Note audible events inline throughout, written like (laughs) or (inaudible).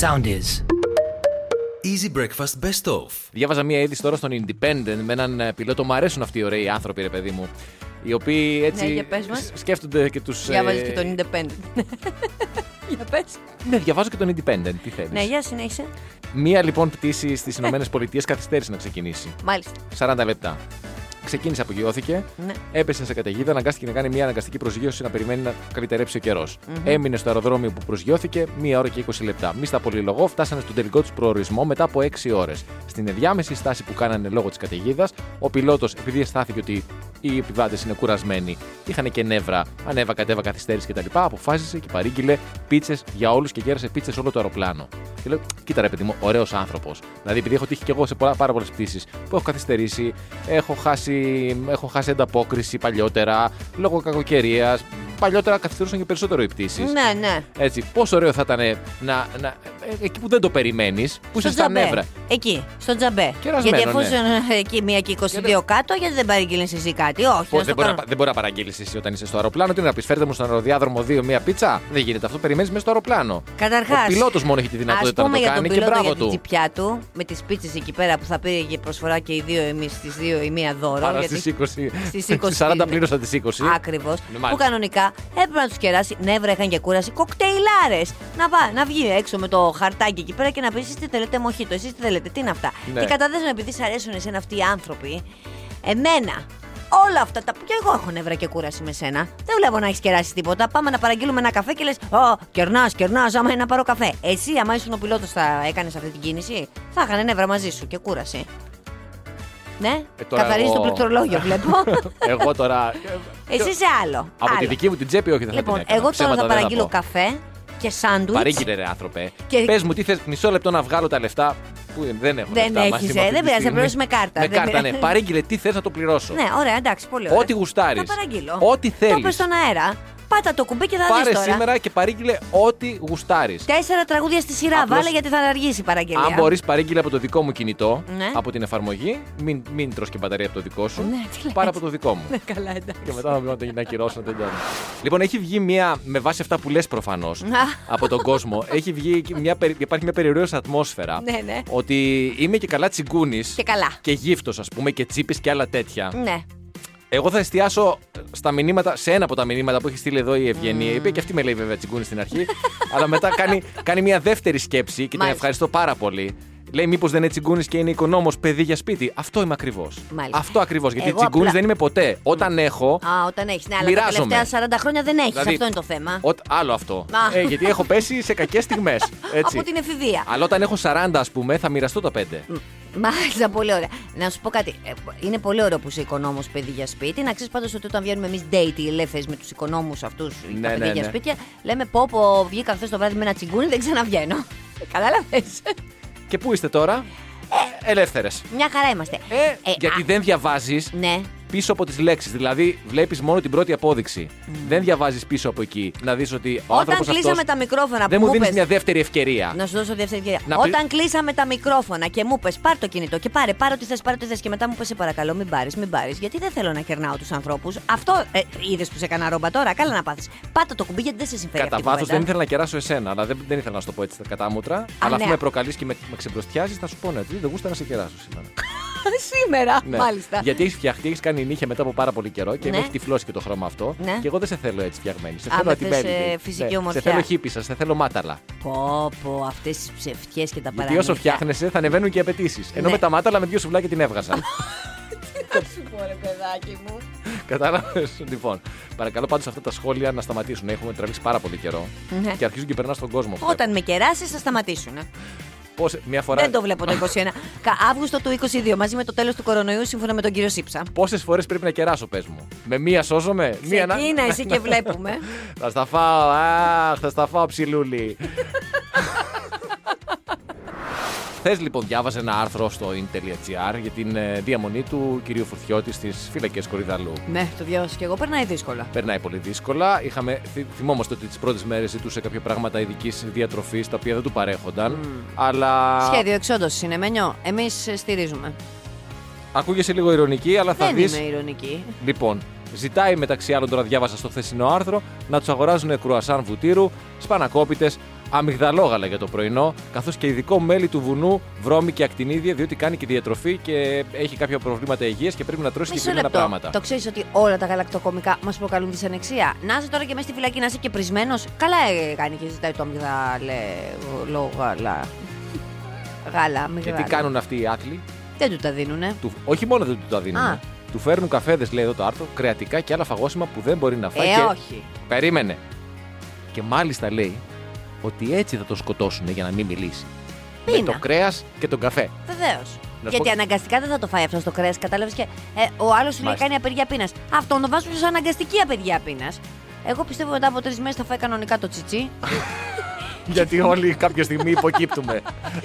Sound is. Easy Breakfast Best Of. Διάβαζα μία είδηση τώρα στον Independent με έναν ε, πιλότο. Μ' αρέσουν αυτοί οι ωραίοι άνθρωποι, ρε παιδί μου. Οι οποίοι έτσι Ναι, για πες μας. σ- σκέφτονται και τους. Διάβαζες και τον Independent. (laughs) για πες. Ναι, διαβάζω και τον Independent. Τι θέλεις. Ναι, για συνέχισε. Μία λοιπόν πτήση στις Ηνωμένες Πολιτείες καθυστέρησε να ξεκινήσει. Μάλιστα. 40 λεπτά. Ξεκίνησε, απογειώθηκε, Ναι. έπεσε σε καταιγίδα, αναγκάστηκε να κάνει μια αναγκαστική προσγείωση να περιμένει να καλυτερέψει ο καιρο Έμεινε στο αεροδρόμιο που προσγειώθηκε μία ώρα και 20 λεπτά. Μη στα πολυλογώ, φτάσανε στον τελικό τους προορισμό μετά από 6 ώρες. Στην ενδιάμεση στάση που κάνανε λόγω της καταιγίδας, ο πιλότος, επειδή αισθάθηκε ότι οι επιβάτες είναι κουρασμένοι, είχαν και νεύρα, ανέβα, κατέβα, καθυστέρηση κτλ., αποφάσισε και παρήγγειλε πίτσες για όλους και γέρασε πίτσες όλο το αεροπλάνο. Και λέω, κοίτα ρε παιδί μου, ωραίος άνθρωπος. Δηλαδή, επειδή έχω τύχει και εγώ σε πολλά, πάρα πολλές πτήσεις που έχω καθυστερήσει, έχω χάσει, έχω χάσει ανταπόκριση παλιότερα, λόγω κακοκαιρίας. Παλιότερα καθυστερούσαν και περισσότερο οι πτήσεις. Ναι, ναι. Έτσι, πόσο ωραίο θα ήταν να, να, ε, εκεί που δεν το περιμένεις, που είσαι Στο στα νεύρα. τζαμπέ. Εκεί, στο τζαμπέ. Κερασμένο, γιατί ναι. εφόσον ε, εκεί μία και 22 Γιατί- κάτω, γιατί δεν παρήγγειλε εσύ κάτι; Όχι, Πώς, να δεν, στο μπορεί κάνω. να, δεν μπορεί να παραγγείλεις εσύ όταν είσαι στο αεροπλάνο. Τι να πεις, φέρτε μου στον αεροδιάδρομο 2 μία πίτσα; Δεν γίνεται αυτό. Περιμένεις μέσα στο αεροπλάνο. Καταρχάς, Ο πιλότος μόνο έχει τη Α δυνατότητα να πούμε το για τον κάνει και πιλότο μπράβο για την του. τσιπιά του, με τις πίτσες εκεί πέρα που θα πήρε και προσφορά και οι δύο εμείς στι δύο η μία δώρο. Άρα γιατί- στις 20. στις Στις 20 40 είναι. πλήρωσα τις 20. Ακριβώς. Ναι, που μάλιστα. κανονικά έπρεπε να τους κεράσει. Νεύρα είχαν και κούραση. Κοκτέιλάρες. Να, πά, να βγει έξω με το χαρτάκι εκεί πέρα και να πεις: Εσείς τι θέλετε, μοχίτο. Εσείς τι θέλετε, τι είναι αυτά. Ναι. Και κατά δεύτερον, επειδή σ' αρέσουν εσένα αυτοί οι άνθρωποι, εμένα. Όλα αυτά τα που και εγώ έχω νεύρα και κούραση με σένα. Δεν βλέπω να έχεις κεράσει τίποτα. Πάμε να παραγγείλουμε ένα καφέ και λες: Ω, κερνάς, κερνάς, άμα είναι να πάρω καφέ. Εσύ, άμα ήσουν ο πιλότος, θα έκανες αυτή την κίνηση; Θα είχαν νεύρα μαζί σου και κούραση. Ναι, Ε, τώρα καθαρίζει εγώ- το πληκτρολόγιο, βλέπω. (laughs) Εγώ τώρα. Εσύ είσαι άλλο. Από τη άλλο. δική μου την τσέπη, όχι, δεν θα Λοιπόν, την έκανα. εγώ τώρα Ψέματα θα δεν παραγγείλω πω. καφέ και σάντουιτς. Παρήγγειλε ρε άνθρωπε. Και- Πες μου, τι θες, μισό λεπτό να βγάλω τα λεφτά. Που δεν έχω Δεν λεφτά έχεις, μαζί ε, μου αυτή δεν τη πειράζει, θα στιγμή. πληρώσεις με κάρτα, Με δεν κάρτα, ναι. πειράζει. Παρήγγειλε, τι θες να το πληρώσω. Ναι, ωραία, εντάξει, πολύ ωραία. Ό,τι γουστάρεις. Θα παραγγείλω. Ό,τι Το θέλεις. πες στον αέρα. Πάτα το κουμπί και θα Πάρε δεις τώρα. σήμερα και παρήγγειλε ό,τι γουστάρεις. Τέσσερα τραγούδια στη σειρά. Απλώς- Βάλε γιατί θα αργήσει η παραγγελία. Αν μπορείς, παρήγγειλε από το δικό μου κινητό, Ναι. από την εφαρμογή. Μην, μην τρως και μπαταρία από το δικό σου. Ναι, τι λες. Πάρε από το δικό μου. Ναι, καλά, εντάξει. και μετά να το να ακυρώσω να τελειώνει. Λοιπόν, έχει βγει μια. Με βάση αυτά που λες προφανώς από τον κόσμο, έχει βγει και μια, περι- υπάρχει μια περιορέως ατμόσφαιρα. Ναι, ναι. Ότι είμαι και καλά τσιγκούνης. Και καλά. Και γύφτος, ας πούμε, και τσίπης και άλλα τέτοια. Ναι. Εγώ θα εστιάσω στα μηνύματα, σε ένα από τα μηνύματα που έχει στείλει εδώ η Ευγενία. Η οποία και αυτή με λέει βέβαια τσιγκούνη στην αρχή. (laughs) αλλά μετά κάνει, κάνει μια δεύτερη σκέψη και την Μάλιστα. ευχαριστώ πάρα πολύ. Λέει, μήπως δεν είναι τσιγκούνης και είναι οικονόμος παιδί για σπίτι. Αυτό είμαι ακριβώς. Μάλιστα. Αυτό ακριβώς. Γιατί Εγώ τσιγκούνης απλά- δεν είμαι ποτέ. Όταν έχω. Α, όταν έχεις. Ναι, αλλά Μοιράζομαι. τα τελευταία 40 χρόνια δεν έχεις. Δηλαδή, Αυτό είναι το θέμα. Ό, άλλο αυτό. Α. Ε, γιατί έχω πέσει σε κακές στιγμές. (laughs) Από την εφηβεία. Αλλά όταν έχω 40, ας πούμε, θα μοιραστώ τα 5. Μάλιστα, πολύ ωραία. Να σου πω κάτι. Ε, Είναι πολύ ωραίο που είσαι οικονόμος παιδί για σπίτι. Να ξέρεις πάντως ότι όταν βγαίνουμε εμείς date οι ελεύθερες με τους οικονόμους αυτούς Ναι, τα παιδιά ναι, για ναι. σπίτια, λέμε πω πω βγήκα χθες το βράδυ με ένα τσιγκούνι, δεν ξαναβγαίνω. (laughs) Κατάλαβες; Και πού είστε τώρα, Ελεύθερες. Μια χαρά είμαστε. Ε, γιατί α, δεν διαβάζεις Ναι. Πίσω από τις λέξεις. Δηλαδή, βλέπεις μόνο την πρώτη απόδειξη. Δεν διαβάζεις πίσω από εκεί. Να δεις ότι ο Όταν άνθρωπος κλείσαμε αυτός τα μικρόφωνα Δεν που μου δίνεις πες- μια δεύτερη ευκαιρία. Να σου δώσω δεύτερη ευκαιρία. Να πει- Όταν κλείσαμε τα μικρόφωνα και μου πες πάρ το κινητό και πάρε, πάρε ό,τι θες, πάρε ό,τι θες και μετά μου πες σε παρακαλώ, μην πάρεις, μην πάρεις. Γιατί δεν θέλω να κερνάω τους ανθρώπους. Αυτό ε, είδες που σε έκανα ρόμπα τώρα. Καλά να πάθεις. Πάτα το κουμπί γιατί δεν σε συμφέρει. Κατά αυτή η βάθος δεν κουβέντα. ήθελα να κεράσω εσένα, αλλά δεν, δεν ήθελα να σου το πω έτσι κατάμουτρα. αλλά αφού ναι. με προκαλείς και με, με ξεμπροστιάζεις, θα σου πω ναι, ότι δεν γούστα να σε κεράσω σήμερα. (laughs) Σήμερα, Ναι. μάλιστα. Γιατί έχεις φτιαχτεί, έχεις κάνει νύχια μετά από πάρα πολύ καιρό και Ναι. με έχει τυφλώσει και το χρώμα αυτό. Ναι. Και εγώ δεν σε θέλω έτσι φτιαγμένη. Σε Α, θέλω με θες, ατιμέλητη. ε, φυσική Ναι. ομορφιά. Σε θέλω χύπησα, σε θέλω μάταλα. Πω, πω, αυτές τις ψευτιές και τα Γιατί παραμύθια. όσο φτιάχνεσαι θα ανεβαίνουν και οι απαιτήσεις. Ενώ Ναι. με τα μάταλα με δύο σουβλάκια την έβγαζα. (laughs) Θα σου πω, ρε παιδάκι μου. Κατάλαβες; λοιπόν, παρακαλώ πάντως αυτά τα σχόλια να σταματήσουν. Έχουμε τραβήξει πάρα πολύ καιρό Ναι. και αρχίζουν και περνά στον κόσμο. Όταν με κεράσεις, θα σταματήσουν. Πώς, μια φορά. Δεν το βλέπω το 21. Κα- Αύγουστο του 22, μαζί με το τέλος του κορονοϊού, σύμφωνα με τον κύριο Σίψα. Πόσες φορές πρέπει να κεράσω, πες μου; Με μία σώζομαι. Μία να. Ξεκίνα εσύ και (laughs) βλέπουμε. Θα στα φάω. Αχ, θα στα φάω ψιλούλι. (laughs) Χθε λοιπόν διάβαζε ένα άρθρο στο in.gr για την ε, διαμονή του κυρίου Φουρτιώτη στις φυλακές Κορυδαλού. Ναι, το διάβασα και εγώ. Περνάει δύσκολα. Περνάει πολύ δύσκολα. Είχαμε, θυ- θυμόμαστε ότι τις πρώτες μέρες ζητούσε κάποια πράγματα ειδικής διατροφής τα οποία δεν του παρέχονταν. Αλλά. Σχέδιο εξόντωσης είναι μενιό. Εμείς στηρίζουμε. Ακούγεσαι λίγο ηρωνική, αλλά θα Δεν δεις. είμαι ηρωνική. Λοιπόν, ζητάει μεταξύ άλλων, τώρα διάβασα στο χθεσινό άρθρο, να τους αγοράζουν κρουασάν βουτύρου, σπανακόπιτες, αμυγδαλόγαλα για το πρωινό, καθώς και ειδικό μέλι του βουνού, βρώμη και ακτινίδια, διότι κάνει και διατροφή και έχει κάποια προβλήματα υγείας και πρέπει να τρώσει Μισό συγκεκριμένα λεπτό. πράγματα. Το ξέρεις ότι όλα τα γαλακτοκομικά μας προκαλούν δυσανεξία. Να είσαι τώρα και μέσα στη φυλακή να είσαι και πρισμένος. Καλά ε, κάνει και ζητάει το αμυγδαλέ. Λόγαλα. Γάλα, Και αμυγδάλα. τι κάνουν αυτοί οι άθλοι, Δεν του τα δίνουνε. του, όχι μόνο δεν του τα δίνουν. Α. Του φέρνουν καφέδες, λέει εδώ το άρθρο, κρεατικά και άλλα φαγόσιμα που δεν μπορεί να φάει. Ε, και... όχι. Περίμενε. Και μάλιστα λέει ότι έτσι θα το σκοτώσουν για να μην μιλήσει. Πείνα. Με το κρέας και τον καφέ. Βεβαίως. Να σου Γιατί πω- αναγκαστικά δεν θα το φάει αυτό το κρέας, κατάλαβες και. Ε, ο άλλος σου λέει Μάλιστα. κάνει απεργία πείνας. Αυτό το βάζουν σε αναγκαστική απεργία πείνας. Εγώ πιστεύω μετά από τρεις μέρες θα φάει κανονικά το τσιτσί. (laughs) Γιατί όλοι κάποια στιγμή υποκύπτουμε.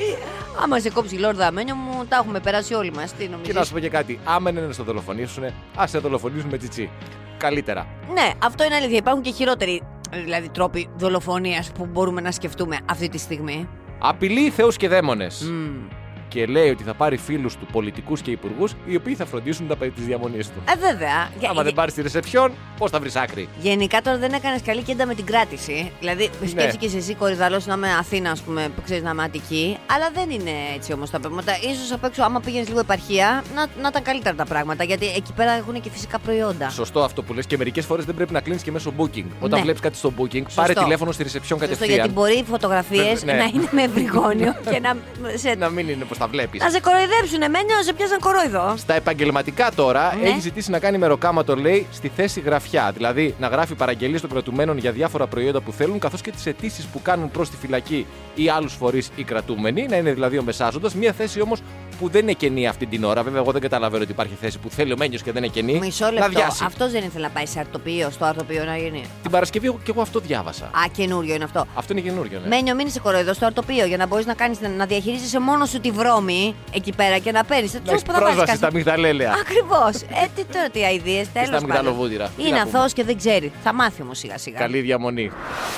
(laughs) Άμα σε κόψει η λόρδα μένιο μου, τα έχουμε περάσει όλοι μας. Τι και να νομίζεις. σου πω και κάτι. Άμα είναι να στο δολοφονήσουν, ας σε δολοφονήσουν με τσιτσί. Καλύτερα. Ναι, αυτό είναι αλήθεια. Υπάρχουν και χειρότεροι δηλαδή, τρόποι δολοφονίας που μπορούμε να σκεφτούμε αυτή τη στιγμή. Απειλεί θεούς και δαίμονες. Μμμ. Και λέει ότι θα πάρει φίλους του πολιτικούς και υπουργούς, οι οποίοι θα φροντίσουν τα περί τη διαμονή του. Ε, βέβαια. Για- Άμα δεν πάρεις τη ρεσεψιόν, πώς θα βρεις άκρη; Γενικά τώρα δεν έκανες καλή κέντα με την κράτηση. Δηλαδή, Ναι. σκέφτηκε εσύ κορυδαλός να είμαι Αθήνα, ας πούμε, που ξέρεις να είμαι Αττική. Αλλά δεν είναι έτσι όμως τα πράγματα. σω απ' έξω, άμα πήγαινες λίγο επαρχία, να, να ήταν καλύτερα τα πράγματα. Γιατί εκεί πέρα έχουν και φυσικά προϊόντα. Σωστό αυτό που λες και μερικές φορές δεν πρέπει να κλείνεις και μέσω booking. Όταν Ναι. βλέπεις κάτι στο booking, πάρε τηλέφωνο στη ρεσεψιόν Σωστό, κατευθείαν. γιατί μπορεί οι φωτογραφίες Βέβαια, ναι. να είναι με ευρυγόνιο και να, σε, Να μην είναι πώ τα βλέπεις. να σε κοροϊδέψουν. Εμένα να σε πιάσαν κορόιδο. Στα επαγγελματικά τώρα Ναι. έχει ζητήσει να κάνει μεροκάματο, λέει, στη θέση γραφιά. Δηλαδή να γράφει παραγγελίες των κρατουμένων για διάφορα προϊόντα που θέλουν, καθώς και τις αιτήσεις που κάνουν προς τη φυλακή ή άλλους φορείς οι κρατούμενοι. Να είναι δηλαδή ο μεσάζοντας. Μια θέση όμως που δεν είναι κενή αυτή την ώρα. Βέβαια, εγώ δεν καταλαβαίνω ότι υπάρχει θέση που θέλει ο Μένιος και δεν είναι κενή. Μισό Να λεπτό. διάσει. Αυτός δεν ήθελε να πάει σε αρτοπείο, στο αρτοπείο να γίνει. Την Παρασκευή εγώ- και εγώ αυτό διάβασα. Α, καινούριο είναι αυτό. Αυτό είναι καινούριο, ναι. Μένιο, μην είσαι κοροϊδό στο αρτοπείο για να μπορείς να, κάνεις, να διαχειρίζεσαι μόνος σου τη βρώμη εκεί πέρα και να παίρνεις. Να έχει πρόσβαση στα μυγδαλέλαια. Ακριβώς. Ε, τι τώρα τι αειδίε, τέλος στα μυγδαλοβούτυρα. Τι Είναι να πούμε. αθώος και δεν ξέρει. Θα μάθει όμως σιγά σιγά. Καλή διαμονή.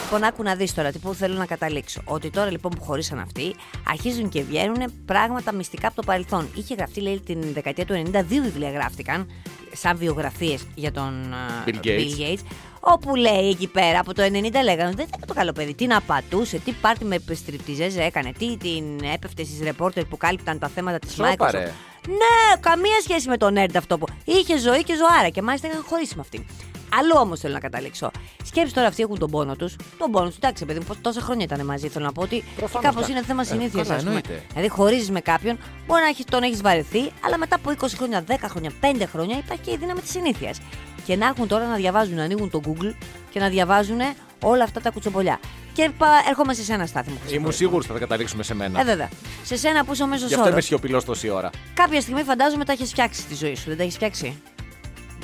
Λοιπόν, άκου να δεις τώρα τι που θέλω να καταλήξω. Ότι τώρα λοιπόν που χωρίσαν αυτοί, αρχίζουν και βγαίνουν πράγματα μυστικά από το παρελθόν. Είχε γραφτεί, λέει, την δεκαετία του 90, δύο βιβλία γράφτηκαν σαν βιογραφίες για τον α, Bill Gates. Gates. Όπου λέει εκεί πέρα από το 90 λέγανε ότι δεν ήταν το καλό παιδί. Τι να πατούσε, τι πάρτι με στριπτιζέζε έκανε, τι την έπεφτε στις ρεπόρτερ που κάλυπταν τα θέματα της Σόπα, Microsoft. ρε. Ναι, καμία σχέση με τον nerd αυτό που είχε ζωή και ζωάρα και μάλιστα είχαν χωρίσει με αυτή. Αλλού όμως θέλω να καταλήξω. Σκέψει τώρα αυτοί έχουν τον πόνο τους. Τον πόνο τους, εντάξει, παιδί μου, πώς τόσα χρόνια ήταν μαζί. Θέλω να πω ότι Προφανώς, κάπως κα- είναι θέμα ε, συνήθειας. καλά, εννοείται. Δηλαδή, χωρίζεις με κάποιον, μπορεί να έχεις, τον έχεις βαρεθεί, αλλά μετά από 20 χρόνια, 10 χρόνια, 5 χρόνια υπάρχει και η δύναμη της συνήθειας. Και να έχουν τώρα να διαβάζουν, να ανοίγουν το Google και να διαβάζουν όλα αυτά τα κουτσομπολιά. Και πα- έρχομαι σε σένα, Στάθη μου. Ήμουν σίγουρος ότι θα καταλήξουμε σε μένα. Ε, βέβαια. Σε σένα που είσαι ο μέσος Γι' αυτό είμαι όρος. σιωπηλός τόση ώρα. Κάποια στιγμή φαντάζομαι τα έχεις φτιάξει τη ζωή σου, δεν τα έχεις φτιάξει;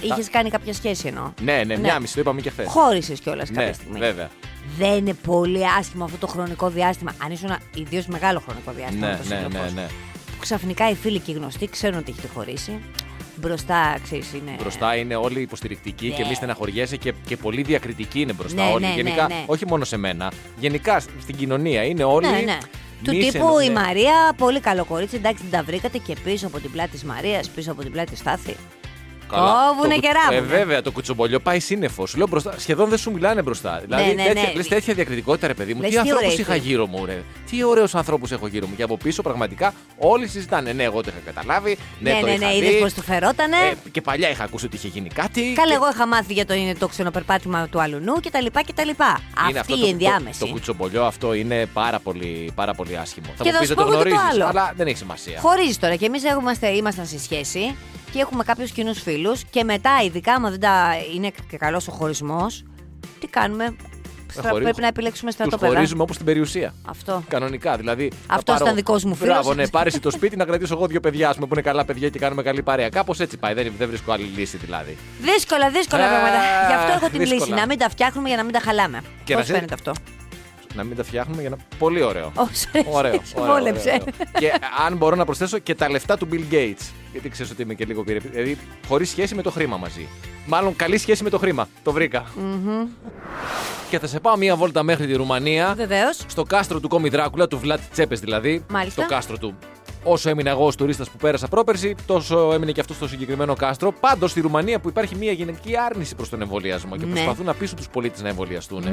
Είχες κάνει κάποια σχέση εννοώ; Ναι, ναι, μια μισή, το είπαμε και χθες. Χώρισες κιόλας κάποια Ναι, στιγμή. βέβαια. Δεν είναι πολύ άσχημο αυτό το χρονικό διάστημα. Αν ήσουν ιδίως μεγάλο χρονικό διάστημα. Ναι, όπως ναι, σύντροφος, ναι, ναι. Που ξαφνικά οι φίλοι και οι γνωστοί ξέρουν ότι έχετε χωρίσει. Μπροστά, ξέρεις, είναι. Μπροστά είναι όλοι υποστηρικτικοί και Ναι. μη στεναχωριέσαι και, και πολύ διακριτικοί είναι μπροστά Ναι, όλοι. ναι, ναι, Γενικά, ναι. όχι μόνο σε μένα. Γενικά στην κοινωνία είναι όλοι. Ναι, ναι. Του μη σε τύπου εννο- η ναι. Μαρία, πολύ καλό κορίτσι, εντάξει την τα βρήκατε και πίσω από την πλάτη της Μαρίας, πίσω από την πλάτη της Στάθη. Καλά. Κόβουνε Το και κου- ράβουνε. Ε, βέβαια, το κουτσομπολιό πάει σύννεφος. Σου λέω μπροστά. Σχεδόν δεν σου μιλάνε μπροστά. Δηλαδή, ναι, τέτοια, ναι. λες τέτοια διακριτικότητα, ρε παιδί μου. Λες, τι τι ανθρώπους ωραίοι είχα φίλοι. γύρω μου, ρε. Τι ωραίους ανθρώπους έχω γύρω μου. Και από πίσω, πραγματικά, όλοι συζητάνε. Ναι, εγώ το είχα καταλάβει. Ναι, Ναι, το ναι, είχα ναι, δει. είδες πώς του φερότανε. Ε, και παλιά είχα ακούσει ότι είχε γίνει κάτι. Καλά, και- εγώ είχα μάθει για το, είναι το ξενοπερπάτημα του αλουνού κτλ. κτλ. Είναι Αυτή αυτό η το, ενδιάμεση. Το, το κουτσομπολιό αυτό είναι πάρα πολύ, πάρα πολύ άσχημο. Θα Και μου θα πει σου δεν το πω εγώ και το γνωρίζεις, άλλο. αλλά δεν έχει σημασία. Χωρίζεις τώρα και εμείς ήμασταν σε σχέση και έχουμε κάποιους κοινούς φίλους και μετά, ειδικά άμα δεν τα είναι και καλός ο χωρισμός, τι κάνουμε; Στρα... χωρί- Πρέπει να επιλέξουμε Τους στρατόπεδα. χωρίζουμε όπως την περιουσία. Αυτό. Κανονικά, δηλαδή. θα Αυτός πάρω- ήταν δικός μου φίλος. Μπράβο, ναι, πάρει το σπίτι να κρατήσω εγώ δύο παιδιά, ας πούμε, που είναι καλά παιδιά και κάνουμε καλή παρέα. Κάπως έτσι πάει. Δεν, δεν βρίσκω άλλη λύση δηλαδή. Δύσκολα, δύσκολα Α, πράγματα. Γι' αυτό έχω την δύσκολα. λύση. Να μην τα φτιάχνουμε για να μην τα χαλάμε. Και Πώς να σε- φαίνεται αυτό; Να μην τα φτιάχνουμε για να. Πολύ ωραίο. Ω, σου αρέσει, Ωραίο. σου ωραίο, βόλεψε. ωραίο, ωραίο. και αν μπορώ να προσθέσω και τα λεφτά του Bill Gates. Γιατί ξέρω ότι είμαι και λίγο πυρε... Δηλαδή, χωρίς σχέση με το χρήμα μαζί. Μάλλον καλή σχέση με το χρήμα. Το βρήκα. Και θα σε πάω μία βόλτα μέχρι τη Ρουμανία. Βεβαίως. Στο κάστρο του Κόμη Δράκουλα, του Βλαντ Τσέπες δηλαδή. Μάλιστα. Το κάστρο του. Όσο έμεινα εγώ ως τουρίστας που πέρασα πρόπερση, τόσο έμεινε και αυτό στο συγκεκριμένο κάστρο. Πάντως στη Ρουμανία που υπάρχει μια γενική άρνηση προς τον εμβολιασμό και Ναι. προσπαθούν να πείσουν τους πολίτες να εμβολιαστούν,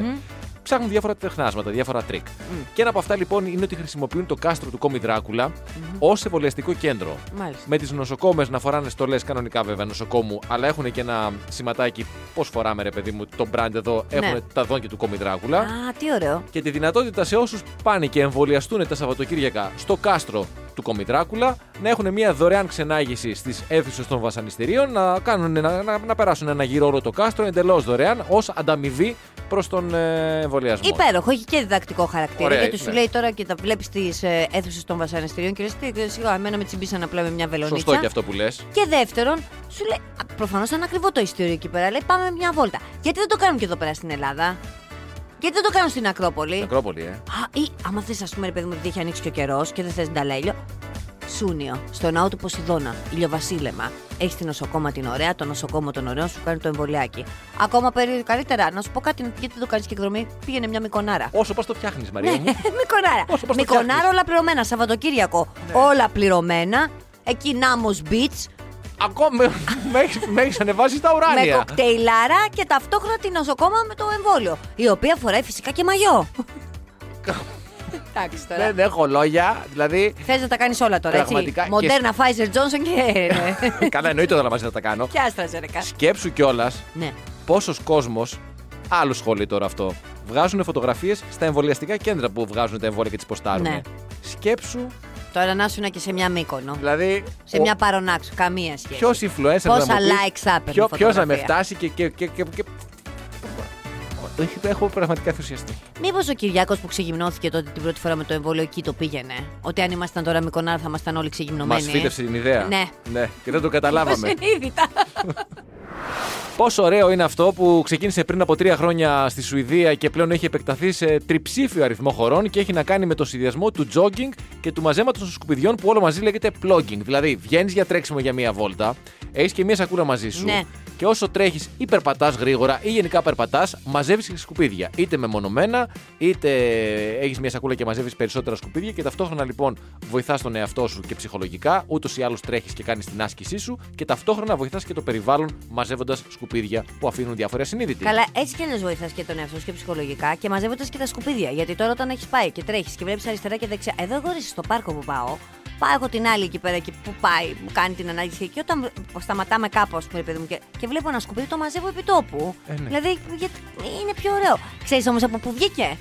ψάχνουν διάφορα τεχνάσματα, διάφορα τρικ. Και ένα από αυτά λοιπόν είναι ότι χρησιμοποιούν το κάστρο του Κόμη Δράκουλα ως εμβολιαστικό κέντρο. Μάλιστα. Με τις νοσοκόμες να φοράνε στολές κανονικά βέβαια νοσοκόμου, αλλά έχουν και ένα σηματάκι. Πώς φοράμε, ρε παιδί μου, το brand εδώ, Ναι. έχουν τα δόντια του Κόμι Δράκουλα Α, τι ωραίο. και τη δυνατότητα σε όσους πάνε και εμβολιαστούν τα Σαββατοκύριακα στο κάστρο του Κομιτράκουλα να έχουν μια δωρεάν ξενάγηση στις αίθουσες των βασανιστήριων, να, κάνουν, να, να, να περάσουν ένα γύρο όλο το κάστρο εντελώς δωρεάν ως ανταμοιβή προς τον ε, εμβολιασμό. Υπέροχο, έχει και διδακτικό χαρακτήρα. Ωραία, γιατί σου ναι. λέει τώρα και τα βλέπεις στις ε, αίθουσες των βασανιστήριων και λες: Τι, σιγά, εμένα με τσιμπήσαν απλά με μια βελονίτσα. Σωστό και αυτό που λες. Και δεύτερον, σου λέει, προφανώς ήταν ακριβό το ειστήριο εκεί πέρα. Λέει, πάμε μια βόλτα. Γιατί δεν το κάνουμε και εδώ πέρα στην Ελλάδα. Γιατί δεν το κάνουν στην Ακρόπολη. Ακρόπολη, ε. Α, ή άμα θες, ας πούμε, ρε παιδί μου, επειδή έχει ανοίξει και ο καιρός και δεν θες νταλέλιο. Σούνιο, στο ναό του Ποσειδώνα, ηλιοβασίλεμα. Έχεις την νοσοκόμα την ωραία, το νοσοκόμο τον ωραίο, σου κάνει το εμβολιάκι. Ακόμα περί, καλύτερα, να σου πω κάτι, γιατί δεν το κάνεις και εκδρομή, πήγαινε μια μικονάρα. Όσο πας το φτιάχνεις, Μαρία μου. (laughs) Μικονάρα. Όσο πας το Μικονάρα φτιάχνεις. όλα πληρωμένα. Σαββατοκύριακο όλα πληρωμένα. Εκεί Νάμος Beach Ακόμα με έχει ανεβάσει στα με ουράνια. κοκτέιλάρα και ταυτόχρονα την νοσοκόμα με το εμβόλιο. Η οποία φοράει φυσικά και μαγιό. Εντάξει τώρα. Δεν έχω λόγια. Δηλαδή. Θες να τα κάνεις όλα τώρα, έτσι; Πραγματικά και- Μοντέρνα, Pfizer, Johnson και. (laughs) Καλά, εννοείται όλα μαζί να τα κάνω. Και AstraZeneca. Σκέψου κιόλας Ναι. πόσος κόσμος. Άλλο σχόλιο τώρα αυτό. Βγάζουν φωτογραφίες στα εμβολιαστικά κέντρα που βγάζουν τα εμβόλια και τις ποστάρουν. Ναι. Σκέψου, Τώρα να σου και σε μια μήκονο. δηλαδή. Σε μια παρονάξου. Καμία σχέση. Ποιος influencer Πόσα να μου πει, likes θα έπαιρνε ποιο, ποιος να με φωτογραφία; φτάσει και. και, και, και, και... Έχει- Έχω πραγματικά ενθουσιαστεί. Μήπως ο Κυριάκος που ξεγυμνώθηκε τότε την πρώτη φορά με το εμβόλιο εκεί το πήγαινε; Ότι αν ήμασταν τώρα Μικονάρ θα ήμασταν όλοι Μας ξεγυμνωμένοι. φύτευσε την ιδέα. Ναι. ναι. Και δεν το καταλάβαμε. Συνείδητα. (laughs) Πόσο ωραίο είναι αυτό που ξεκίνησε πριν από τρία χρόνια στη Σουηδία και πλέον έχει επεκταθεί σε τριψήφιο αριθμό χωρών και έχει να κάνει με το συνδυασμό του jogging και του μαζέματος των σκουπιδιών που όλο μαζί λέγεται plogging. Δηλαδή, βγαίνεις για τρέξιμο για μία βόλτα, έχεις και μία σακούλα μαζί σου Ναι. Και όσο τρέχεις ή περπατάς γρήγορα ή γενικά περπατάς, μαζεύεις και σκουπίδια. Είτε μεμονωμένα, είτε έχεις μία σακούλα και μαζεύεις περισσότερα σκουπίδια και ταυτόχρονα λοιπόν βοηθάς τον εαυτό σου και ψυχολογικά, ούτως ή άλλως τρέχεις και κάνεις την άσκησή σου και ταυτόχρονα βοηθάς και το περιβάλλον μαζεύοντας σκουπίδια που αφήνουν διάφορα ασυνείδητοι. Καλά, έτσι κι αλλιώς βοηθάς και τον εαυτό σου και ψυχολογικά και μαζεύοντας και τα σκουπίδια. Γιατί τώρα όταν έχεις πάει και τρέχεις και βλέπεις αριστερά και δεξιά. Εδώ εγώ ρε, στο πάρκο που πάω, πάω έχω την άλλη εκεί πέρα εκεί που πάει, που κάνει την ανάγκη και όταν σταματάμε κάπου, α πούμε, ρε παιδί μου, και, και βλέπω ένα σκουπίδι, το μαζεύω επί τόπου. Ε, ναι. Δηλαδή γιατί είναι πιο ωραίο. Ξέρεις όμως από πού βγήκε;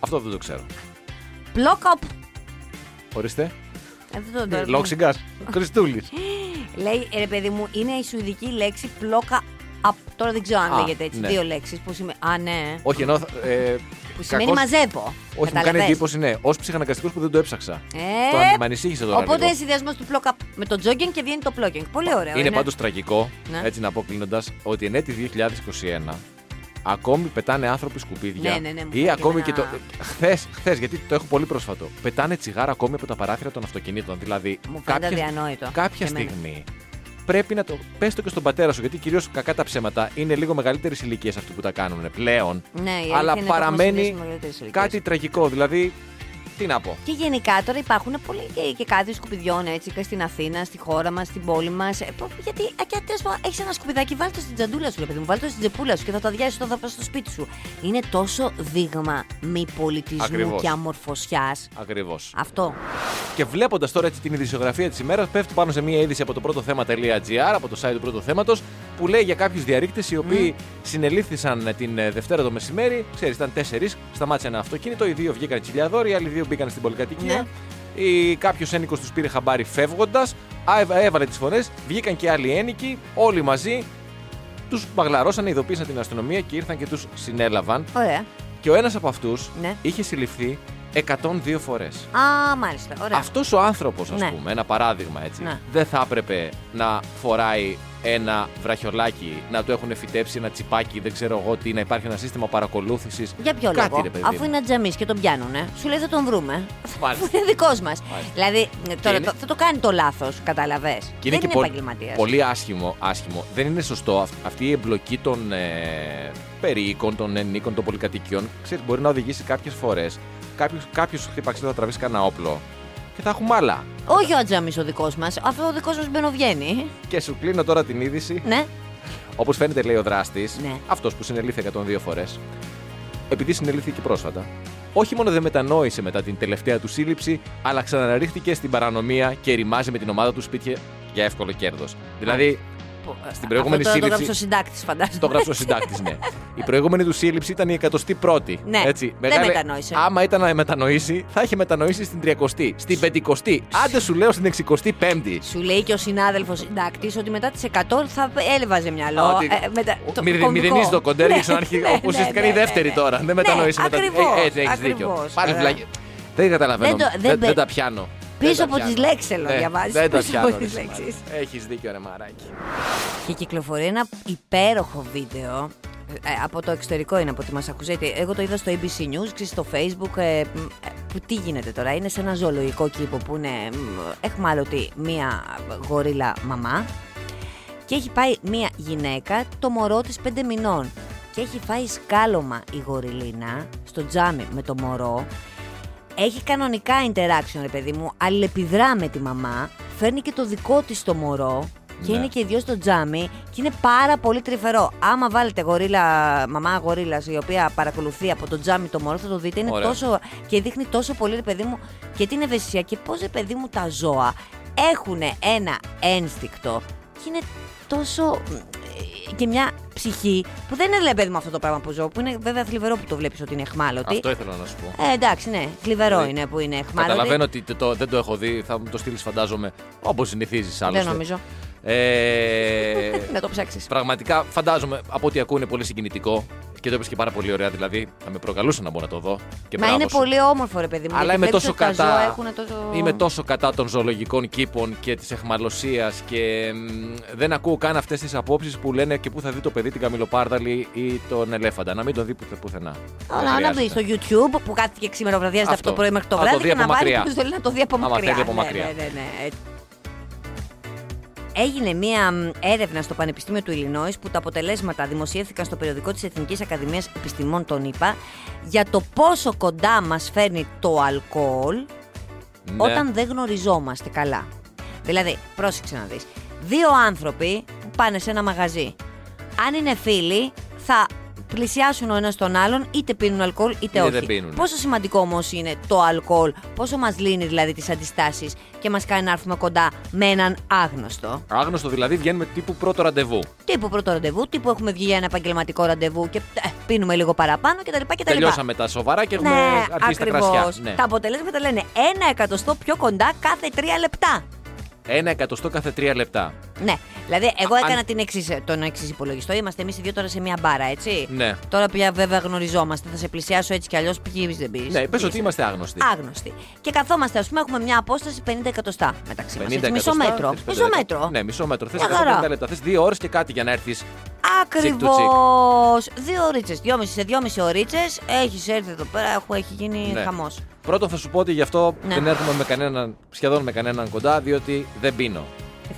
Αυτό δεν το ξέρω. Πλόκοπ. Ορίστε. Ε, δεν το- το- Λόξιγκας. (laughs) Χριστούλης. Λέει, ε, ρε παιδί μου, είναι η σουηδική λέξη πλόκα. Απ. Τώρα δεν ξέρω αν Α, λέγεται έτσι. ναι. Δύο λέξεις που σημαίνει. Α, ναι. Όχι, ενώ. Ε, Που σημαίνει κακώς- μαζεύω. Όχι, μου κάνει Καταλαβες; εντύπωση, ναι. Ω ψυχαναγκαστικός που δεν το έψαξα. Ε, Το με ανησύχησε τώρα. Οπότε λίγο. είναι συνδυασμό του πλόκα με το jogging και βγαίνει το plugging. Πολύ ωραίο. Είναι πάντως τραγικό, Ναι. έτσι να πω κλείνοντας, ότι εν έτη 2021 ακόμη πετάνε άνθρωποι σκουπίδια. Ναι, ναι, ναι, μου ή φάνηκε ακόμη ένα- και το. Χθες, χθες, γιατί το έχω πολύ πρόσφατο. Πετάνε τσιγάρα ακόμη από τα παράθυρα των αυτοκινήτων. Δηλαδή, Μου φαίνεται κάποια, αδιανόητο. κάποια Και εμένα. στιγμή πρέπει να το. Πες το και στον πατέρα σου, γιατί κυρίως κακά τα ψέματα είναι λίγο μεγαλύτερε ηλικίε αυτοί που τα κάνουν πλέον. Ναι, η αλήθεια αλλά είναι ότι έχουμε παραμένει συνδέσει μεγαλύτερες ηλικίες. κάτι τραγικό. Δηλαδή, τι να πω. Και γενικά τώρα υπάρχουν πολλοί και, και κάδοι σκουπιδιών έτσι και στην Αθήνα, στη χώρα μας, στην πόλη μας. Γιατί α, και τέλος πάντων έχεις ένα σκουπιδάκι, βάλει το στην τζαντούλα σου, ρε παιδί μου, βάλει το στην τσεπούλα σου και θα το αδειάσεις όταν θα πας στο σπίτι σου. Είναι τόσο δείγμα μη πολιτισμού Ακριβώς. και αμορφωσιάς. Ακριβώς. Αυτό. Και βλέποντας τώρα έτσι την ειδησιογραφία της ημέρας, πέφτει πάνω σε μια είδηση από το πρώτο θέμα.gr, από το site του πρώτου θέματο, που λέει για κάποιους διαρρήκτες οι οποίοι συνελήφθησαν την ε, Δευτέρα το μεσημέρι. Ξέρεις, ήταν τέσσερις, σταμάτησε ένα αυτοκίνητο, οι δύο βγήκαν τσιλιαδόροι, οι άλλοι δύο μπήκαν στην πολυκατοικία. Ή κάποιος ένικος τους πήρε χαμπάρι φεύγοντας, έβαλε τις φωνές, βγήκαν και άλλοι ένικοι, όλοι μαζί. Τους μαγλαρώσαν, ειδοποίησαν την αστυνομία και ήρθαν και τους συνέλαβαν. Ωραία. Και ο ένας από αυτούς Ναι. είχε συλληφθεί 102 φορές. Α, μάλιστα. Ωραία. Αυτός ο άνθρωπος, ας Ναι. πούμε, ένα παράδειγμα έτσι, Ναι. δεν θα έπρεπε να φοράει ένα βραχιολάκι, να του έχουν φυτέψει ένα τσιπάκι, δεν ξέρω εγώ τι, να υπάρχει ένα σύστημα παρακολούθησης. Για ποιο Κάτι, λόγο, ρε παιδί αφού μου. είναι τζαμί και τον πιάνουνε, σου λέει θα τον βρούμε. Μάλιστα. Αφού είναι δικός μας. Δηλαδή, τώρα είναι- το- θα το κάνει το λάθος, καταλαβέ. Και Δεν και είναι πο- επαγγελματίας. πολύ άσχημο, άσχημο. Δεν είναι σωστό αυ- αυτή η εμπλοκή των ε, περίοικων, των ενίκων, των πολυκατοικιών. Ξέρεις, μπορεί να οδηγήσει κάποιες φορές κάποιο κάποιος χτύπαξε θα τραβήσει κανένα όπλο. Και θα έχουμε άλλα. Όχι ο Ατζάμι ο δικός μας. Αυτό ο δικός μας μπαινοβγαίνει. Και σου κλείνω τώρα την είδηση. Ναι. Όπως φαίνεται, λέει ο δράστης, Ναι. αυτός που συνελήφθη 102 φορές, επειδή συνελήφθηκε πρόσφατα, όχι μόνο δεν μετανόησε μετά την τελευταία του σύλληψη, αλλά ξαναρίχθηκε στην παρανομία και ρημάζει με την ομάδα του σπίτια για εύκολο κέρδος. Δηλαδή, στην προηγούμενη Αυτό το, το σύλληψη. γράψει ο συντάκτη, φαντάζομαι. Το γράψει ο συντάκτη, ναι. Η προηγούμενη του σύλληψη ήταν η 101η. Ναι, έτσι. δεν μετανόησε. Άμα ήταν να μετανοήσει, θα είχε μετανοήσει στην 30η, στην 50η. Άντε σου λέω στην 65η. Σου λέει και ο συνάδελφος συντάκτη ότι μετά τις 100 θα έλεβαζε μυαλό. Ότι Ε, μετα- το μηδε- κωμικό. Μηδενίζει το κοντέρ Ναι, και ξανάρχει. ναι, Όπως ναι, ουσιαστικά ναι, είναι η ναι, δεύτερη ναι. τώρα. Δεν Ναι, μετανοήσεις μετά. ακριβώς, Ε, Έτσι, έχεις δίκιο. ακριβώς. Πάλι Ε, βλαγ- Δεν καταλαβαίνω. Δεν το- δεν Δεν πε- δεν τα πιάνω. Πίσω Δεν τα από τις πιάνω. λέξεις θέλω να Ναι, διαβάζεις. Δεν τα Πίσω πιάνω. από ρε, τις Σιμάρα. λέξεις. Έχεις δίκιο, ρε μαράκι. Και κυκλοφορεί ένα υπέροχο βίντεο. ε, από το εξωτερικό είναι από τη Μασακουζέτη. Εγώ το είδα στο ABC News, ξέρεις, στο Facebook. ε, μ, ε, που τι γίνεται τώρα, είναι σε ένα ζωολογικό κήπο που είναι εχμάλωτη μία γορίλα μαμά. Και έχει πάει μία γυναίκα, το μωρό της πέντε μηνών. Και έχει φάει σκάλωμα η γοριλίνα στο τζάμι με το μωρό. Έχει κανονικά interaction, ρε παιδί μου. Αλληλεπιδρά με τη μαμά. Φέρνει και το δικό της το μωρό. Και Ναι. είναι και οι δυο στο τζάμι και είναι πάρα πολύ τρυφερό. Άμα βάλετε γορίλα, μαμά γορίλας, η οποία παρακολουθεί από το τζάμι το μωρό, θα το δείτε. Είναι Ωραία. τόσο. και δείχνει τόσο πολύ, ρε παιδί μου, και την ευαισθησία και πώς, ρε παιδί μου, τα ζώα έχουν ένα ένστικτο και είναι τόσο. Ε, και μια ψυχή που δεν είναι, ρε παιδί μου, αυτό το πράγμα που ζω. Που είναι βέβαια θλιβερό που το βλέπεις ότι είναι εχμάλωτη. Αυτό ήθελα να σου πω. Ε, εντάξει, ναι, θλιβερό Δηλαδή, είναι που είναι εχμάλωτη. Καταλαβαίνω ότι το- το- δεν το έχω δει. Θα μου το στείλεις, φαντάζομαι, όπως συνηθίζεις άλλωστε. Δεν νομίζω. Ε, Να το ψάξει. Πραγματικά φαντάζομαι από ό,τι ακούω είναι πολύ συγκινητικό και το είπε και πάρα πολύ ωραία. Δηλαδή θα με προκαλούσε να μπω να το δω. Και Μα μπράβο είναι σου. πολύ όμορφο, ρε παιδί μου. Αλλά γιατί είμαι βλέπεις τόσο ότι τα κατά. ζώα έχουν τόσο... Είμαι τόσο κατά των ζωολογικών κήπων και τη εχμαλωσία και μ, δεν ακούω καν αυτέ τι απόψει που λένε και πού θα δει το παιδί την καμιλοπάρδαλη ή τον ελέφαντα. Να μην τον δει πουθε- πουθενά. Δεν Όλα, να μπει χρειάζεται. στο YouTube που κάθεται και ξημεροβραδιάζεται αυτό Αυτό. το πρωί μέχρι το Να το βράδυ δει και από να βάλει μακριά. ποιος θέλει να το δει από Άμα μακριά. θέλει από Ναι, μακριά. ναι, ναι, ναι. Ε, Έγινε μία μ, έρευνα στο Πανεπιστήμιο του Ιλινόης που τα αποτελέσματα δημοσιεύθηκαν στο περιοδικό της Εθνικής Ακαδημίας Επιστημών των ΗΠΑ για το πόσο κοντά μας φέρνει το αλκοόλ Ναι. όταν δεν γνωριζόμαστε καλά. Δηλαδή, πρόσεξε να δεις. Δύο άνθρωποι που πάνε σε ένα μαγαζί. Αν είναι φίλοι, θα πλησιάσουν ο ένας τον άλλον, είτε πίνουν αλκοόλ είτε Είτε όχι. δεν πίνουν. Πόσο σημαντικό όμως είναι το αλκοόλ, πόσο μας λύνει δηλαδή τις αντιστάσεις και μας κάνει να έρθουμε κοντά με έναν άγνωστο; Άγνωστο δηλαδή βγαίνουμε τύπου πρώτο ραντεβού. Τύπου πρώτο ραντεβού, τύπου έχουμε βγει για ένα επαγγελματικό ραντεβού και ε, πίνουμε λίγο παραπάνω κτλ. κτλ. Τελειώσαμε τα σοβαρά και έχουμε Ναι, αρχίσει τα ακριβώς. κρασιά. Ναι. Τα αποτελέσματα λένε ένα εκατοστό πιο κοντά κάθε τρία λεπτά. Ένα εκατοστό κάθε τρία λεπτά. Ναι, δηλαδή εγώ Αν- έκανα την εξής, τον εξής υπολογιστό. Είμαστε εμείς οι δύο τώρα σε μια μπάρα, έτσι. Ναι. Τώρα πια βέβαια γνωριζόμαστε. Θα σε πλησιάσω έτσι κι αλλιώς. Πήγε, δεν πεις. Ναι, πες ότι είμαστε άγνωστοι. Άγνωστοι. Και καθόμαστε, ας πούμε, έχουμε μια απόσταση 50 εκατοστά μεταξύ μας. 50 Μισό εκατοστά, μέτρο. 35 Μισό λεπτά. μέτρο. Ναι, μισό μέτρο. Θες Μια χαρά. 150 λεπτά. Θες δύο ώρες και κάτι για να έρθεις. Ακριβώς. Δύο ώριτσε. Δυόμιση σε δυόμιση ώριτσε έχεις έρθει εδώ πέρα, έχω, έχει γίνει Ναι. χαμός. Πρώτον, θα σου πω ότι γι' αυτό Ναι. δεν έρχομαι με κανέναν, σχεδόν με κανέναν κοντά, διότι δεν πίνω.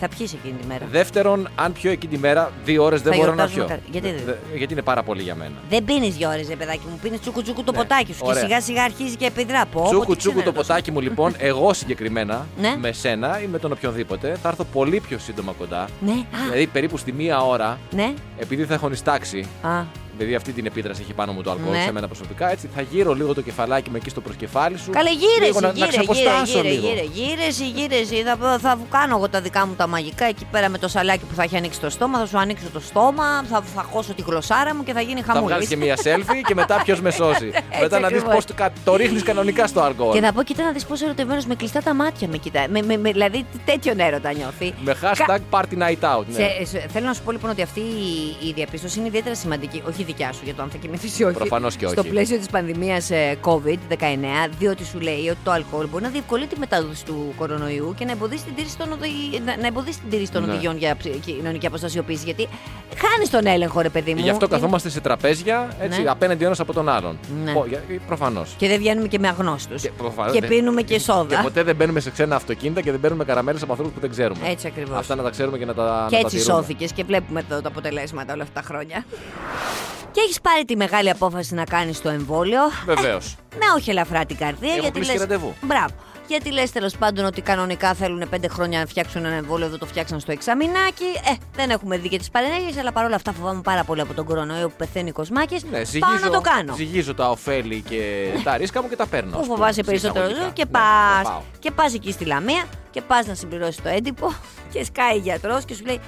Ε, θα πιεις εκείνη τη μέρα. Δεύτερον, αν πιω εκείνη τη μέρα, δύο ώρες δεν Θα μπορώ να γιορτάζουμε πιω. κάτι. Γιατί δεν- Δε- γιατί είναι πάρα πολύ για μένα. Δεν πίνεις δύο ώρες, ρε παιδάκι μου. Πίνεις τσούκου τσούκου το Ναι. ποτάκι σου. Ωραία. Και σιγά σιγά αρχίζει και επιδρά. Πω, πω, Τσούκου τι τσούκου το ξενέρωτος. ποτάκι μου, λοιπόν, (laughs) εγώ συγκεκριμένα, Ναι. με σένα ή με τον οποιονδήποτε, θα έρθω πολύ πιο σύντομα κοντά. Ναι, α, Δηλαδή περίπου στη μία ώρα, ναι. επειδή θα έχω νιστάξει, Α, δηλαδή αυτή την επίδραση έχει πάνω μου το αλκοόλ Ναι. σε μένα προσωπικά, έτσι θα γύρω λίγο το κεφαλάκι μου εκεί στο προσκεφάλι σου. Καλέ, γύρε, λίγο να, να γύρε, γύρε, ξαποστάσω γύρε, λίγο. γύρε, γύρε, εσύ, γύρε, εσύ. Θα, θα κάνω εγώ τα δικά μου τα μαγικά εκεί πέρα με το σαλάκι που θα έχει ανοίξει το στόμα. Θα σου ανοίξω το στόμα, θα, θα χώσω τη γλωσσάρα μου και θα γίνει Θα χαμούλη. βγάλεις και μία selfie και μετά ποιος με σώσει. (laughs) μετά να δεις ακριβώς. πώ το, κα- το ρίχνεις κανονικά στο αλκοόλ. Και θα πω, κοίτα να δεις πόσο ερωτευμένος με κλειστά τα μάτια με κοιτάει. Με, με, με, δηλαδή τέτοιον έρωτα νιώθει. Με hashtag party night out. Ναι. Σε, σε- θέλω να σου πω λοιπόν ότι αυτή η, η διαπίστωση είναι ιδιαίτερα σημαντική. Όχι δικιά σου για το αν θα κοιμηθείς ή όχι. Προφανώς και Στο όχι. πλαίσιο της πανδημίας COVID-19, διότι σου λέει ότι το αλκοόλ μπορεί να διευκολύνει τη μετάδοση του κορονοϊού και να εμποδίσει την τήρηση των, οδη... να, να εμποδίσει την τήρηση των Ναι. οδηγιών για ψ- κοινωνική αποστασιοποίηση. Γιατί χάνεις τον έλεγχο, ρε παιδί μου. Γι' αυτό Είναι- καθόμαστε σε τραπέζια έτσι, Ναι. απέναντι ένας από τον άλλον. Ναι. Προφανώς. Και δεν βγαίνουμε και με αγνώστους. Και προφανώς Και δεν- πίνουμε και Και σόδα. ποτέ δεν μπαίνουμε σε ξένα αυτοκίνητα και δεν παίρνουμε καραμέλες από ανθρώπους που δεν ξέρουμε. Έτσι ακριβώς. Αυτά να τα ξέρουμε και να τα Και να τα έτσι τηρούμε. σώθηκες και βλέπουμε εδώ τα αποτελέσματα όλα αυτά τα χρόνια. Και έχεις πάρει τη μεγάλη απόφαση να κάνεις το εμβόλιο. Βεβαίως. Με όχι ελαφρά την καρδία. Έχω γιατί κλείσει λες, ραντεβού. Μπράβο. Γιατί λες τέλος πάντων ότι κανονικά θέλουν πέντε χρόνια να φτιάξουν ένα εμβόλιο, εδώ το φτιάξαν στο εξαμηνάκι. Ε, δεν έχουμε δει και τις παρενέργειες, αλλά παρόλα αυτά φοβάμαι πάρα πολύ από τον κορονοϊό που πεθαίνει Κοσμάκης. Ναι, Πάω να το κάνω. Ζυγίζω τα ωφέλη και τα ρίσκα μου και τα παίρνω. Πού ας πούμε, φοβάσαι σε περισσότερο εισαγωγικά. και Ναι, πας. πάω. Και πας εκεί στη Λαμία και πας να συμπληρώσεις το έντυπο (laughs) και σκάει γιατρός και σου λέει.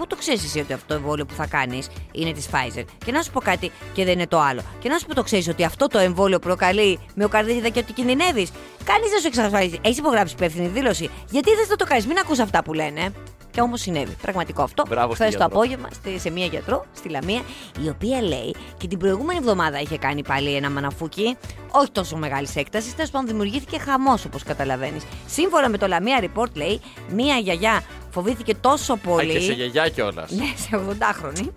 «Δεν κα- Πού το ξέρεις εσύ ότι αυτό το εμβόλιο που θα κάνεις είναι της Pfizer; Και να σου πω κάτι και δεν είναι το άλλο. Και να σου πω το ξέρεις ότι αυτό το εμβόλιο προκαλεί μυοκαρδίτιδα και ότι κινδυνεύεις. Κανείς δεν σου εξασφαλίζει. Έχεις υπογράψει υπεύθυνη δήλωση. Γιατί δεν θα το κάνεις, μην ακούς αυτά που λένε. Και όμως συνέβη. Πραγματικό αυτό. Μπράβο στη Χθε το γιατρό. απόγευμα στη- σε μία γιατρό στη Λαμία, η οποία λέει και την προηγούμενη εβδομάδα είχε κάνει πάλι ένα μαναφούκι, όχι τόσο μεγάλης έκτασης. Τέλος πάντων, δημιουργήθηκε χαμός όπως καταλαβαίνεις. Σύμφωνα με το Λαμία Report, λέει, μία γιαγιά φοβήθηκε τόσο Α, πολύ. και σε γιαγιά κιόλας. Ναι, σε 80χρονη.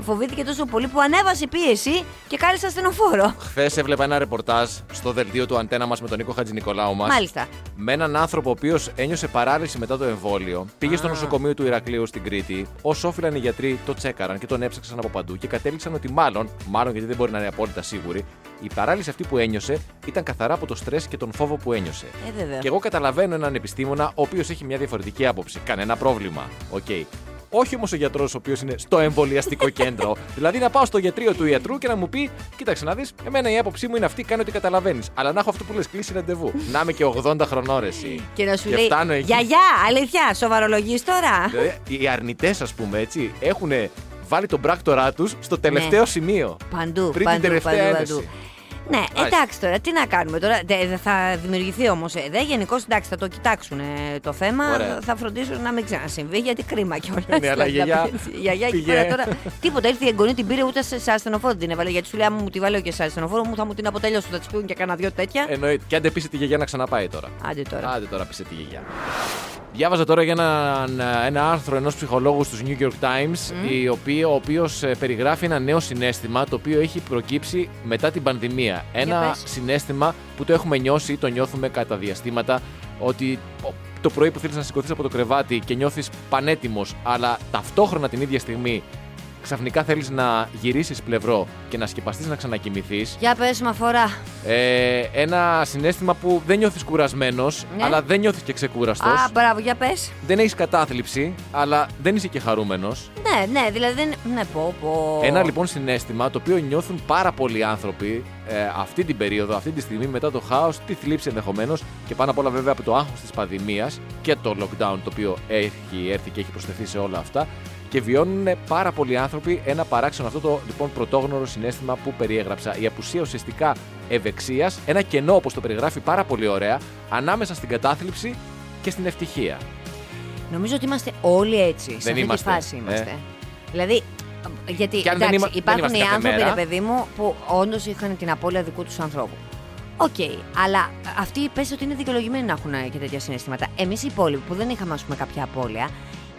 Φοβήθηκε τόσο πολύ που ανέβασε πίεση και κάλεσε ασθενοφόρο. Χθες έβλεπα ένα ρεπορτάζ στο δελτίο του αντένα μας με τον Νίκο Χατζηνικολάου μας. Μάλιστα. Με έναν άνθρωπο ο οποίος ένιωσε παράλυση μετά το εμβόλιο. Πήγε στο Α. νοσοκομείο του Ηρακλείου στην Κρήτη. Όσο όφυλαν οι γιατροί, το τσέκαραν και τον έψαξαν από παντού και κατέληξαν ότι μάλλον, μάλλον γιατί δεν μπορεί να είναι απόλυτα σίγουροι, η παράλυση αυτή που ένιωσε ήταν καθαρά από το στρες και τον φόβο που ένιωσε. Ε, βέβαια. Και εγώ καταλαβαίνω έναν επιστήμονα ο οποίος έχει μια διαφορετική άποψη. Κανένα πρόβλημα. Οκ. Όχι όμως ο γιατρός ο οποίος είναι στο εμβολιαστικό (laughs) κέντρο. δηλαδή να πάω στο ιατρείο του ιατρού και να μου πει: Κοίταξε να δεις, εμένα η άποψή μου είναι αυτή, κάνει ό,τι καταλαβαίνεις. Αλλά να έχω αυτό που λες κλείσει ραντεβού. να είμαι και 80 χρονών ρε, εσύ. Και να σου Και λέει. φτάνω εκεί. Γιαγιά, αλήθεια, σοβαρολογείς τώρα; Δηλαδή, οι αρνητές, ας πούμε έτσι, έχουν βάλει τον πράκτορά τους στο τελευταίο Ναι. σημείο. Παντού, Πριν παντού, την τελευταία παντού, ένεση. παντού. Ναι, Μάλιστα. εντάξει τώρα, τι να κάνουμε τώρα. δε- δε- θα δημιουργηθεί όμως. Δε γενικώς εντάξει, θα το κοιτάξουν ε, το θέμα. Ωραία. Θα φροντίσουν να μην ξανασυμβεί γιατί κρίμα κιόλα. Ναι, αλλά η γιαγιά (laughs) Η γιαγιά εκεί πήγε. πέρα τώρα. Τίποτα, ήρθε η εγγονή την πήρε ούτε σε, σε ασθενοφόρο την έβαλε. Γιατί σου λέει, άμα μου τη βάλω και σε ασθενοφόρο μου θα μου την αποτελειώσω. Θα της πήγουν και κάνα δυο τέτοια. Εννοείται. Και αν δεν πείσει τη γιαγιά να ξαναπάει τώρα. Άντε τώρα. Άντε τώρα πείσε τη γιαγιά. Διάβαζα τώρα για ένα, ένα άρθρο ενός ψυχολόγου στους New York Times, η οποία, ο οποίος ε, περιγράφει ένα νέο συνέστημα το οποίο έχει προκύψει μετά την πανδημία. Ένα πες. συνέστημα που το έχουμε νιώσει ή το νιώθουμε κατά διαστήματα, ότι ο- το πρωί που θέλεις να σηκωθείς από το κρεβάτι και νιώθεις πανέτοιμος, αλλά ταυτόχρονα την ίδια στιγμή ξαφνικά θέλεις να γυρίσεις πλευρό και να σκεπαστείς να ξανακοιμηθείς. Για πες με αφορά. Ε, ένα συνέστημα που δεν νιώθεις κουρασμένος, Ναι. αλλά δεν νιώθεις και ξεκούραστος. Α, μπράβο, για πες. Δεν έχεις κατάθλιψη, αλλά δεν είσαι και χαρούμενος. Ναι, ναι, δηλαδή δεν. Ναι, πω, πω. Ένα λοιπόν συνέστημα το οποίο νιώθουν πάρα πολλοί άνθρωποι ε, αυτή την περίοδο, αυτή τη στιγμή μετά το χάος, τη θλίψη ενδεχομένως και πάνω απ' όλα βέβαια από το άγχος της πανδημίας και το lockdown το οποίο έχει έρθει και έχει προσθεθεί σε όλα αυτά. Και βιώνουν πάρα πολλοί άνθρωποι ένα παράξενο αυτό το λοιπόν πρωτόγνωρο συνέστημα που περιέγραψα. Η απουσία ουσιαστικά ευεξίας, ένα κενό όπως το περιγράφει πάρα πολύ ωραία, ανάμεσα στην κατάθλιψη και στην ευτυχία. Νομίζω ότι είμαστε όλοι έτσι. σε Δεν αυτή είμαστε, τη φάση ε. είμαστε. Δηλαδή, γιατί Και αν δεν εντάξει, είμα- δεν υπάρχουν είμαστε οι κάθε άνθρωποι, μέρα. ρε παιδί μου, που όντως είχαν την απώλεια δικού τους ανθρώπου. Οκ, αλλά αυτοί πες ότι είναι δικαιολογημένοι να έχουν και τέτοια συναισθήματα. Εμείς οι υπόλοιποι που δεν είχαμε ας πούμε, κάποια απώλεια,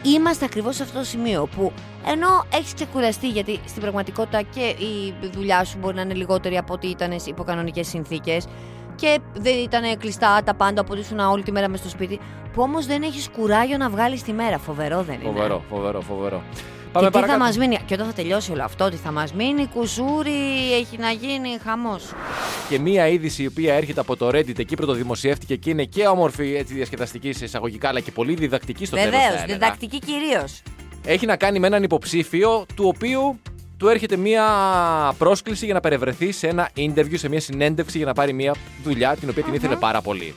είμαστε ακριβώς σε αυτό το σημείο που ενώ έχεις ξεκουραστεί, γιατί στην πραγματικότητα και η δουλειά σου μπορεί να είναι λιγότερη από ό,τι ήταν υπό κανονικές συνθήκες και δεν ήταν κλειστά τα πάντα, οπότε ήσουν όλη τη μέρα μες στο σπίτι, που όμως δεν έχεις κουράγιο να βγάλεις τη μέρα. Φοβερό δεν είναι; Φοβερό, φοβερό, φοβερό. Και τι θα παρακάτω. μας μείνει, και όταν θα τελειώσει όλο αυτό, τι θα μας μείνει, κουσούρι, έχει να γίνει χαμός. Και μία είδηση η οποία έρχεται από το Reddit, εκεί πρωτοδημοσιεύτηκε και είναι και όμορφη έτσι, διασκεδαστική σε εισαγωγικά, αλλά και πολύ διδακτική στο τέλος. Βεβαίως, διδακτική κυρίως. Έχει να κάνει με έναν υποψήφιο, του οποίου του έρχεται μία πρόσκληση για να παρευρεθεί σε ένα interview, σε μία συνέντευξη για να πάρει μία δουλειά την οποία την ήθελε πάρα πολύ.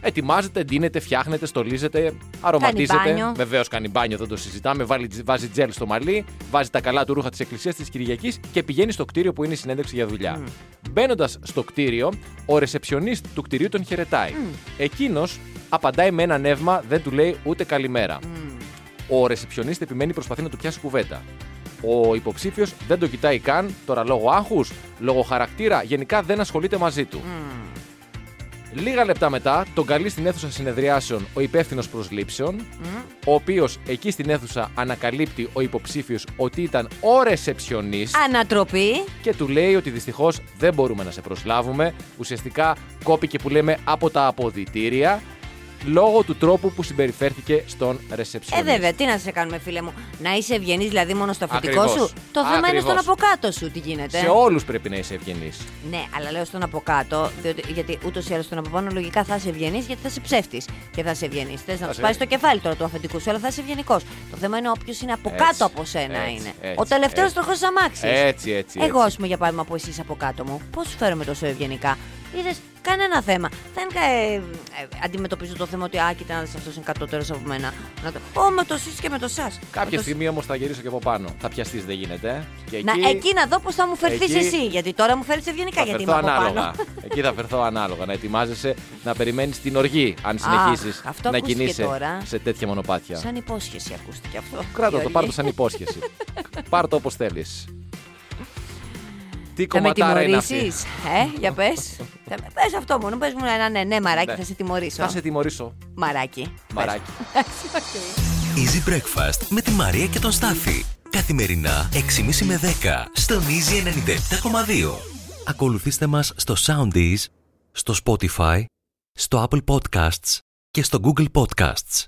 Ετοιμάζεται, ντύνεται, φτιάχνεται, στολίζεται, αρωματίζεται. μπάνιο. Βεβαίως κάνει μπάνιο, δεν το συζητάμε. Βάλει, βάζει τζέλ στο μαλλί, βάζει τα καλά του ρούχα της Εκκλησίας της Κυριακής και πηγαίνει στο κτίριο που είναι η συνέντευξη για δουλειά. Μπαίνοντας στο κτίριο, ο ρεσεψιονίστ του κτιρίου τον χαιρετάει. Εκείνος απαντάει με ένα νεύμα, δεν του λέει ούτε καλημέρα. Ο ρεσεψιονίστ επιμένει προσπαθεί να του πιάσει κουβέντα. Ο υποψήφιος δεν το κοιτάει καν, τώρα λόγω άγχους, λόγω χαρακτήρα, γενικά δεν ασχολείται μαζί του. Λίγα λεπτά μετά, τον καλεί στην αίθουσα συνεδριάσεων ο υπεύθυνος προσλήψεων, ο οποίος εκεί στην αίθουσα ανακαλύπτει ο υποψήφιος ότι ήταν ο ρεσεψιονίστ Ανατροπή. και του λέει ότι δυστυχώς δεν μπορούμε να σε προσλάβουμε. Ουσιαστικά κόπηκε που λέμε από τα αποδητήρια λόγω του τρόπου που συμπεριφέρθηκε στον Ε, ρεσεψιονίστα. βέβαια, τι να σε κάνουμε, φίλε μου. Να είσαι ευγενής δηλαδή μόνο στο αφεντικό Ακριβώς. σου. Το θέμα είναι Ακριβώς. στον από κάτω σου, τι γίνεται. Σε όλους πρέπει να είσαι ευγενής. Ναι, αλλά λέω στον από κάτω, διότι, γιατί ούτως ή άλλως στον από πάνω λογικά θα είσαι ευγενής γιατί θα είσαι ψεύτης και θα είσαι ευγενής. Θες να Θα τους σε- πάρεις το κεφάλι τώρα του αφεντικού σου, αλλά θα είσαι ευγενικός. Το θέμα είναι όποιος είναι από Έτσι, κάτω από σένα έτσι, είναι. έτσι, Ο τελευταίος έτσι. τροχός αμάξι. Έτσι, έτσι. Εγώ, έτσι. ας πούμε, για παράδειγμα, που εσύ από κάτω μου, πώς σου φέρομαι τόσο ευγενικά; Είδες κανένα θέμα. Δεν ε, ε, αντιμετωπίζω το θέμα ότι α, κοίτα να δει αυτός είναι κατώτερος από μένα. Να το, Ω, με το σεις και με το σας. Κάποια στιγμή όμως θα γυρίσω και από πάνω. Θα πιαστείς, δεν γίνεται. ε. Και Να, εκεί να δω πώς θα μου φερθείς εκεί- εσύ. Γιατί τώρα μου φέρεις ευγενικά, θα γιατί φερθώ είμαι από ανάλογα. πάνω. εκεί θα φερθώ ανάλογα. Να ετοιμάζεσαι να περιμένεις την οργή αν συνεχίσεις αυτό να ακούστηκε κινείσαι τώρα. σε τέτοια μονοπάτια. Σαν υπόσχεση ακούστηκε αυτό. Κράτα Η το, πάρ' το οργή. σαν υπόσχεση. πάρ' το όπως θέλεις. Τι Θα με κομματάρα είναι αυτή. τιμωρήσεις; Ε, για πες. Πες αυτό μόνο. Πες μου ένα ναι, ναι, Μαράκι, Ναι. θα σε τιμωρήσω. Θα σε τιμωρήσω. Μαράκι. Πες. Μαράκι. Εντάξει, OK. Easy Breakfast με τη Μαρία και τον Στάθη. Καθημερινά 6.30 με 10 στον Easy 97.2. Ακολουθήστε μας στο Soundis, στο Spotify, στο Apple Podcasts και στο Google Podcasts.